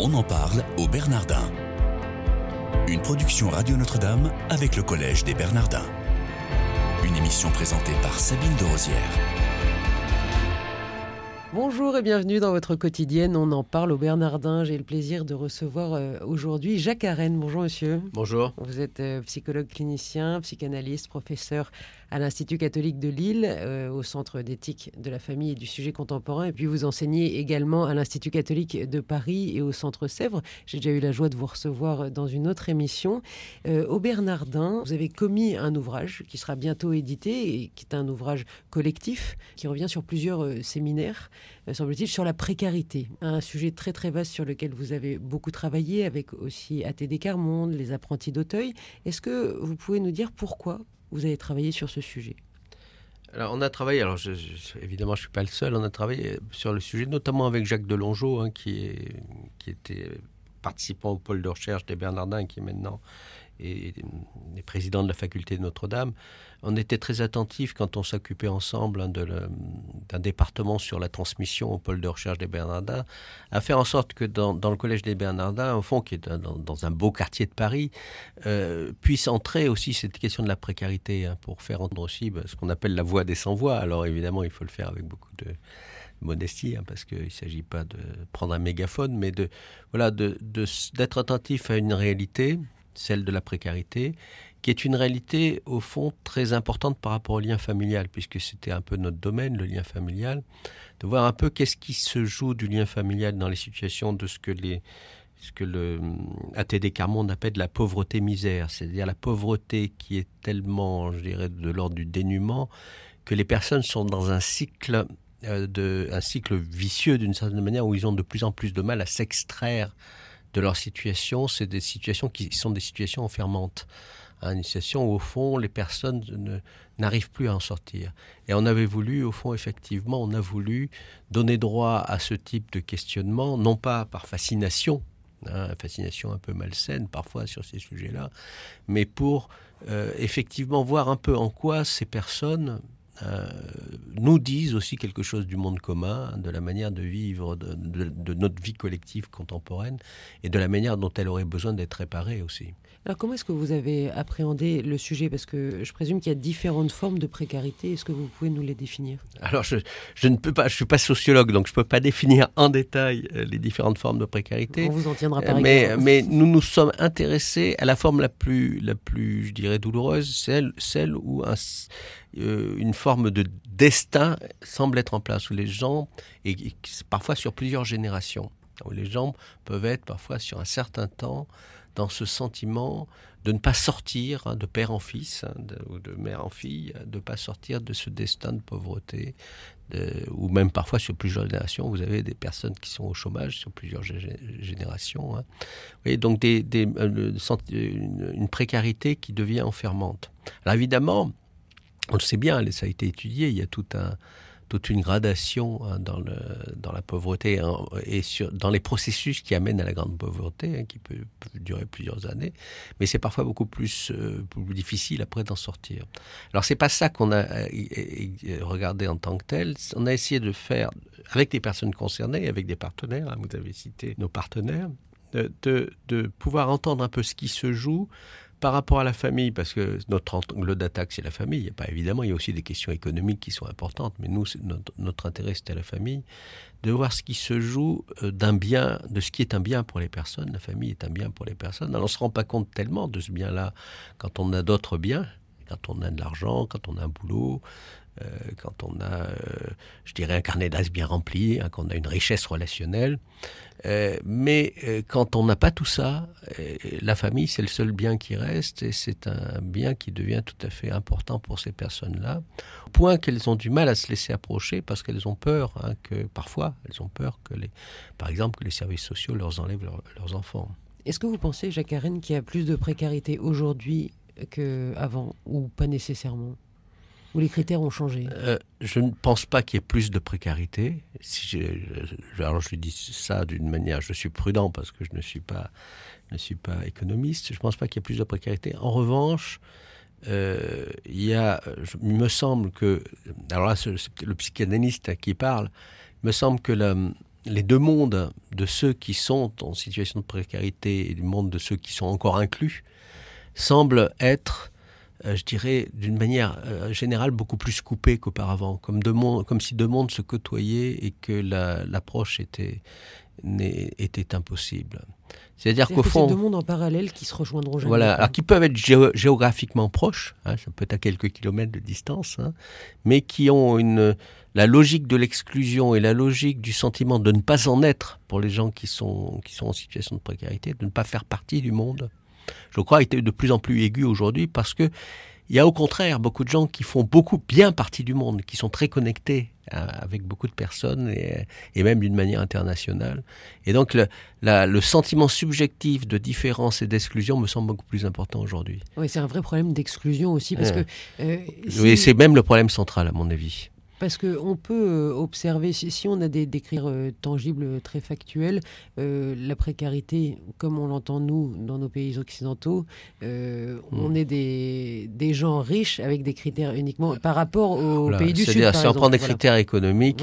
On en parle au Bernardin. Une production Radio Notre-Dame avec le Collège des Bernardins. Une émission présentée par Sabine de Rosière. Bonjour et bienvenue dans votre quotidienne. On en parle au Bernardin. J'ai le plaisir de recevoir euh, aujourd'hui Jacques Arène. Bonjour monsieur. Bonjour. Vous êtes euh, psychologue clinicien, psychanalyste, professeur à l'Institut catholique de Lille, euh, au Centre d'éthique de la famille et du sujet contemporain. Et puis vous enseignez également à l'Institut catholique de Paris et au Centre Sèvres. J'ai déjà eu la joie de vous recevoir dans une autre émission. au Bernardin, vous avez commis un ouvrage qui sera bientôt édité et qui est un ouvrage collectif qui revient sur plusieurs séminaires euh, semble-t-il, sur la précarité. Un sujet très très vaste sur lequel vous avez beaucoup travaillé avec aussi ATD Carmonde, les apprentis d'Auteuil. Est-ce que vous pouvez nous dire pourquoi? Vous avez travaillé sur ce sujet alors, on a travaillé, alors évidemment, je ne suis pas le seul, on a travaillé sur le sujet, notamment avec Jacques Delongeau, hein, qui, qui était participant au pôle de recherche des Bernardins, qui est maintenant et les présidents de la faculté de Notre-Dame, on était très attentifs quand on s'occupait ensemble hein, d'un département sur la transmission au pôle de recherche des Bernardins, à faire en sorte que dans, le collège des Bernardins, au fond, qui est dans, un beau quartier de Paris, euh, puisse entrer aussi cette question de la précarité, hein, pour faire entendre aussi bah, ce qu'on appelle la voix des sans-voix. Alors évidemment, il faut le faire avec beaucoup de modestie, hein, parce qu'il ne s'agit pas de prendre un mégaphone, mais de voilà d'être attentif à une réalité celle de la précarité, qui est une réalité au fond très importante par rapport au lien familial, puisque c'était un peu notre domaine, le lien familial, de voir un peu qu'est-ce qui se joue du lien familial dans les situations de ce que les ce que le ATD Carmonde appelle la pauvreté misère, c'est-à-dire la pauvreté qui est tellement, je dirais, de l'ordre du dénuement, que les personnes sont dans un cycle euh, de, un cycle vicieux d'une certaine manière où ils ont de plus en plus de mal à s'extraire de leur situation, c'est des situations qui sont des situations enfermantes. Hein, une situation où, au fond, les personnes n'arrivent plus à en sortir. Et on avait voulu, au fond, effectivement, on a voulu donner droit à ce type de questionnement, non pas par fascination, hein, fascination un peu malsaine parfois sur ces sujets-là, mais pour euh, effectivement voir un peu en quoi ces personnes euh, nous disent aussi quelque chose du monde commun, de la manière de vivre, de, notre vie collective contemporaine et de la manière dont elle aurait besoin d'être réparée aussi. Alors comment est-ce que vous avez appréhendé le sujet? Parce que je présume qu'il y a différentes formes de précarité. Est-ce que vous pouvez nous les définir? Alors je, ne peux pas, je suis pas sociologue, donc je ne peux pas définir en détail euh, les différentes formes de précarité. On vous en tiendra par mais, mais nous nous sommes intéressés à la forme la plus, la plus je dirais, douloureuse, celle, celle où un, une forme de destin semble être en place, où les gens, et, parfois sur plusieurs générations, où les gens peuvent être parfois sur un certain temps dans ce sentiment de ne pas sortir hein, de père en fils hein, ou de mère en fille, de ne pas sortir de ce destin de pauvreté, ou même parfois sur plusieurs générations, vous avez des personnes qui sont au chômage sur plusieurs générations. Hein. Vous donc des, euh, une, précarité qui devient enfermante. Alors évidemment, on le sait bien, ça a été étudié, il y a toute une gradation hein, dans, la pauvreté hein, et sur, dans les processus qui amènent à la grande pauvreté, hein, qui peut, durer plusieurs années, mais c'est parfois beaucoup plus, euh, plus difficile après d'en sortir. Alors c'est pas ça qu'on a euh, regardé en tant que tel, on a essayé de faire avec des personnes concernées, avec des partenaires, vous avez cité nos partenaires, de pouvoir entendre un peu ce qui se joue par rapport à la famille, parce que notre angle d'attaque, c'est la famille, il y a pas évidemment, il y a aussi des questions économiques qui sont importantes, mais nous, notre, notre, intérêt, c'était la famille, de voir ce qui se joue euh, d'un bien, de ce qui est un bien pour les personnes. La famille est un bien pour les personnes. Alors, on ne se rend pas compte tellement de ce bien-là quand on a d'autres biens, quand on a de l'argent, quand on a un boulot, euh, quand on a, euh, je dirais, un carnet d'as bien rempli, hein, quand on a une richesse relationnelle. Euh, mais quand on n'a pas tout ça, la famille, c'est le seul bien qui reste et c'est un bien qui devient tout à fait important pour ces personnes-là, au point qu'elles ont du mal à se laisser approcher parce qu'elles ont peur hein, que, parfois, elles ont peur que, les, par exemple, que les services sociaux leur enlèvent leurs enfants. Est-ce que vous pensez, Jacques Arène, qu'il y a plus de précarité aujourd'hui qu'avant ou pas nécessairement? Ou les critères ont changé? Euh, Je ne pense pas qu'il y ait plus de précarité. Si je, alors je dis ça d'une manière, je suis prudent parce que je ne suis pas, économiste. Je ne pense pas qu'il y ait plus de précarité. En revanche, euh, il me semble que, alors là, c'est le psychanalyste qui parle. Il me semble que les deux mondes de ceux qui sont en situation de précarité et du monde de ceux qui sont encore inclus semblent être, euh, je dirais, d'une manière euh, générale beaucoup plus coupés qu'auparavant, comme, comme si deux mondes se côtoyaient et que l'approche était, était impossible. C'est-à-dire qu'au fond, deux mondes en parallèle qui se rejoindront jamais. Voilà, alors qui peuvent être géographiquement proches, hein, ça peut être à quelques kilomètres de distance, hein, mais qui ont une la logique de l'exclusion et la logique du sentiment de ne pas en être pour les gens qui sont qui sont en situation de précarité, de ne pas faire partie du monde. Je crois est de plus en plus aigu aujourd'hui parce que il y a au contraire beaucoup de gens qui font beaucoup bien partie du monde, qui sont très connectés euh, avec beaucoup de personnes et, et même d'une manière internationale. Et donc le, la, le, sentiment subjectif de différence et d'exclusion me semble beaucoup plus important aujourd'hui. Oui, c'est un vrai problème d'exclusion aussi parce que. Euh, Oui, c'est même le problème central à mon avis. Parce qu'on peut euh, observer, si on a des, des euh, tangibles euh, très factuels, la précarité, comme on l'entend nous dans nos pays occidentaux, on est des, des, gens riches avec des critères uniquement par rapport aux pays du Sud. C'est-à-dire, si on prend des critères économiques,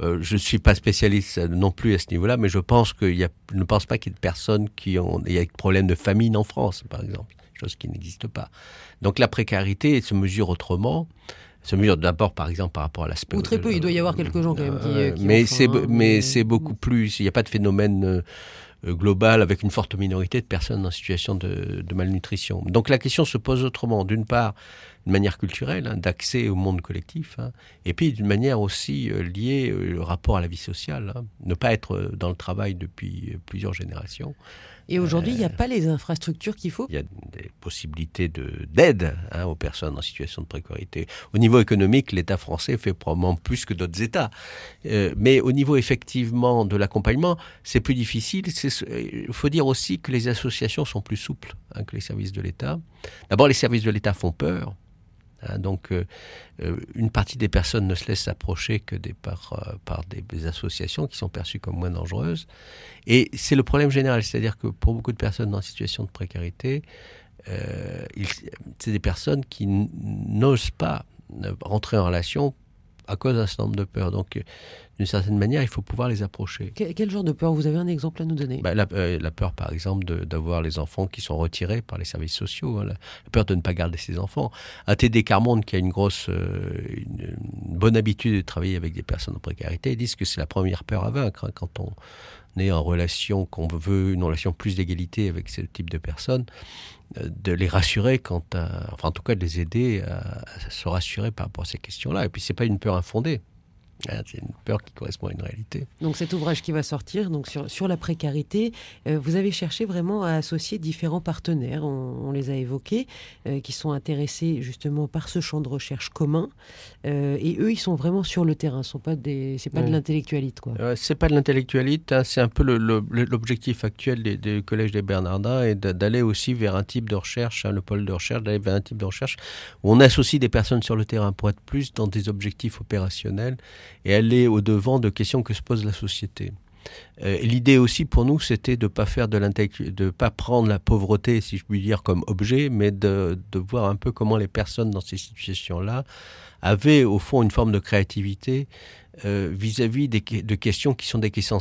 je ne suis pas spécialiste non plus à ce niveau-là, mais je pense qu'il y a, je ne pense pas qu'il y ait de personnes qui ont il y a des problèmes de famine en France, par exemple, chose qui n'existe pas. Donc la précarité se mesure autrement se mesure d'abord, par exemple, par rapport à l'aspect. Ou très peu, il doit y avoir quelques gens quand même qui. Euh, mais c'est mais c'est beaucoup plus. Il n'y a pas de phénomène euh, global avec une forte minorité de personnes en situation de, de malnutrition. Donc la question se pose autrement. D'une part, d'une manière culturelle, hein, d'accès au monde collectif, hein, et puis d'une manière aussi euh, liée au rapport à la vie sociale. Hein, ne pas être dans le travail depuis plusieurs générations. Et aujourd'hui, il n'y a pas les infrastructures qu'il faut Il y a des possibilités d'aide hein, aux personnes en situation de précarité. Au niveau économique, l'État français fait probablement plus que d'autres États. Euh, mais au niveau effectivement de l'accompagnement, c'est plus difficile. Il faut dire aussi que les associations sont plus souples hein, que les services de l'État. D'abord, les services de l'État font peur. Hein, donc, euh, euh, une partie des personnes ne se laissent approcher que par, euh, par des, associations qui sont perçues comme moins dangereuses. Et c'est le problème général, c'est-à-dire que pour beaucoup de personnes en situation de précarité, c'est des personnes qui n'osent pas rentrer en relation à cause d'un certain nombre de peurs. Donc, d'une certaine manière, il faut pouvoir les approcher. Quel, genre de peur? Vous avez un exemple à nous donner? Bah, euh, la, peur, par exemple, d'avoir les enfants qui sont retirés par les services sociaux. Hein, la, peur de ne pas garder ses enfants. Un TD Carmonde, qui a une grosse, euh, une, bonne habitude de travailler avec des personnes en précarité, ils disent que c'est la première peur à vaincre hein, quand on est en relation, qu'on veut une relation plus d'égalité avec ce type de personnes, euh, de les rassurer quant à, enfin en tout cas de les aider à, à se rassurer par rapport à ces questions-là. Et puis c'est pas une peur infondée. Ah, c'est une peur qui correspond à une réalité. Donc cet ouvrage qui va sortir donc sur, sur la précarité, euh, vous avez cherché vraiment à associer différents partenaires, on, les a évoqués, euh, qui sont intéressés justement par ce champ de recherche commun. Euh, et eux, ils sont vraiment sur le terrain, ce n'est pas, des, pas de l'intellectualité. Ce c'est pas de l'intellectualité, hein, c'est un peu l'objectif actuel du des collèges des Bernardins et d'aller aussi vers un type de recherche, hein, le pôle de recherche, d'aller vers un type de recherche où on associe des personnes sur le terrain pour être plus dans des objectifs opérationnels et aller au-devant de questions que se pose la société. Euh, L'idée aussi pour nous, c'était de pas de de pas prendre la pauvreté, si je puis dire, comme objet, mais de, de voir un peu comment les personnes dans ces situations-là avaient au fond une forme de créativité euh, vis-à-vis de questions qui sont des questions,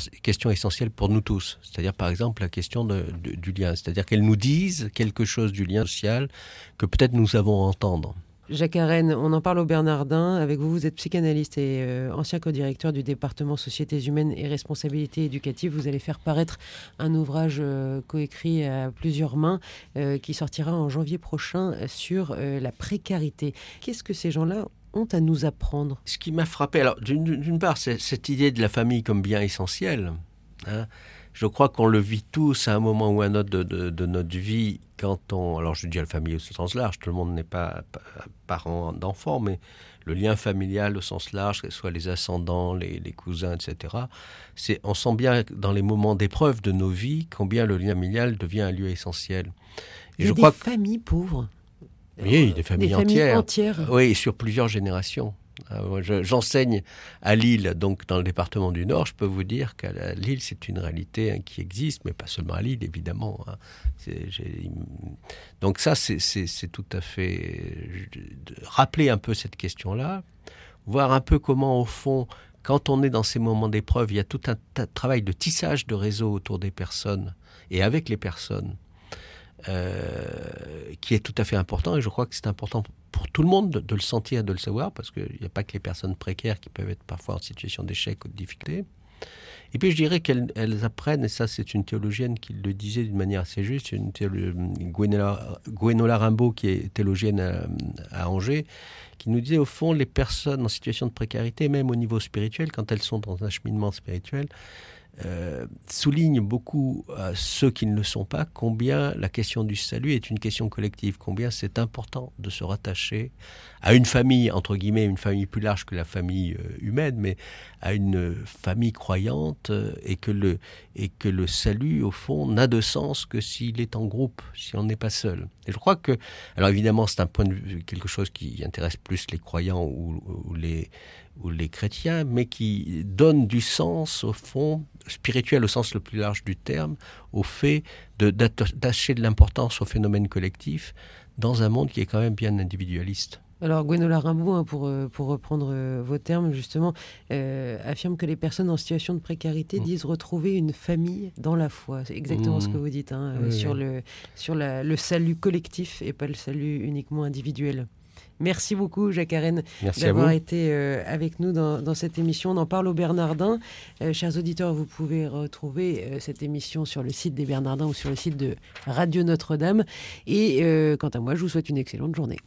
essentielles pour nous tous. C'est-à-dire par exemple la question du lien, c'est-à-dire qu'elles nous disent quelque chose du lien social que peut-être nous avons à entendre. Jacques Arène, on en parle au Bernardin. Avec vous, vous êtes psychanalyste et euh, ancien co-directeur du département Sociétés humaines et responsabilité éducative. Vous allez faire paraître un ouvrage euh, coécrit à plusieurs mains euh, qui sortira en janvier prochain sur la précarité. Qu'est-ce que ces gens-là ont à nous apprendre? Ce qui m'a frappé, alors d'une part, c'est cette idée de la famille comme bien essentiel. Hein. je crois qu'on le vit tous à un moment ou à un autre de, notre vie quand on, alors je dis à la famille au sens large, tout le monde n'est pas parent d'enfants, mais le lien familial au sens large, que ce soit les ascendants, les, les cousins, etc. C'est, on sent bien dans les moments d'épreuve de nos vies combien le lien familial devient un lieu essentiel. Et Il y a je des crois familles pauvres. Oui, des familles, des entières. entières. Oui, sur plusieurs générations. Ah, j'enseigne à Lille, donc dans le département du Nord. Je peux vous dire qu'à Lille, c'est une réalité hein, qui existe, mais pas seulement à Lille, évidemment. Hein. Donc ça, c'est tout à fait... rappeler un peu cette question-là, voir un peu comment, au fond, quand on est dans ces moments d'épreuve, il y a tout un travail de tissage de réseau autour des personnes et avec les personnes euh, qui est tout à fait important. Et je crois que c'est important pour tout le monde de, le sentir, de le savoir, parce qu'il n'y a pas que les personnes précaires qui peuvent être parfois en situation d'échec ou de difficulté. Et puis je dirais qu'elles apprennent, et ça c'est une théologienne qui le disait d'une manière assez juste, une Gwenola, Rimbaud qui est théologienne à, à, Angers, qui nous disait au fond les personnes en situation de précarité, même au niveau spirituel, quand elles sont dans un cheminement spirituel, euh, souligne beaucoup à ceux qui ne le sont pas combien la question du salut est une question collective, combien c'est important de se rattacher à une famille, entre guillemets, une famille plus large que la famille euh, humaine, mais à une famille croyante euh, et, que le, et que le salut, au fond, n'a de sens que s'il est en groupe, si on n'est pas seul. Et je crois que, alors évidemment, c'est un point de vue, quelque chose qui intéresse plus les croyants ou les ou les chrétiens, mais qui donne du sens, au fond, spirituel au sens le plus large du terme, au fait d'attacher de l'importance au phénomène collectif dans un monde qui est quand même bien individualiste. Alors Gwenola Rimbaud, hein, pour, euh, pour reprendre euh, vos termes justement, euh, affirme que les personnes en situation de précarité mm. disent retrouver une famille dans la foi. C'est exactement ce mm. que vous dites hein, sur, le, sur le salut collectif et pas le salut uniquement individuel. Merci beaucoup, Jacques Arène, d'avoir été euh, avec nous dans, cette émission. On en parle au Bernardin. Euh, chers auditeurs, vous pouvez retrouver euh, cette émission sur le site des Bernardins ou sur le site de Radio Notre-Dame. Et quant à moi, je vous souhaite une excellente journée.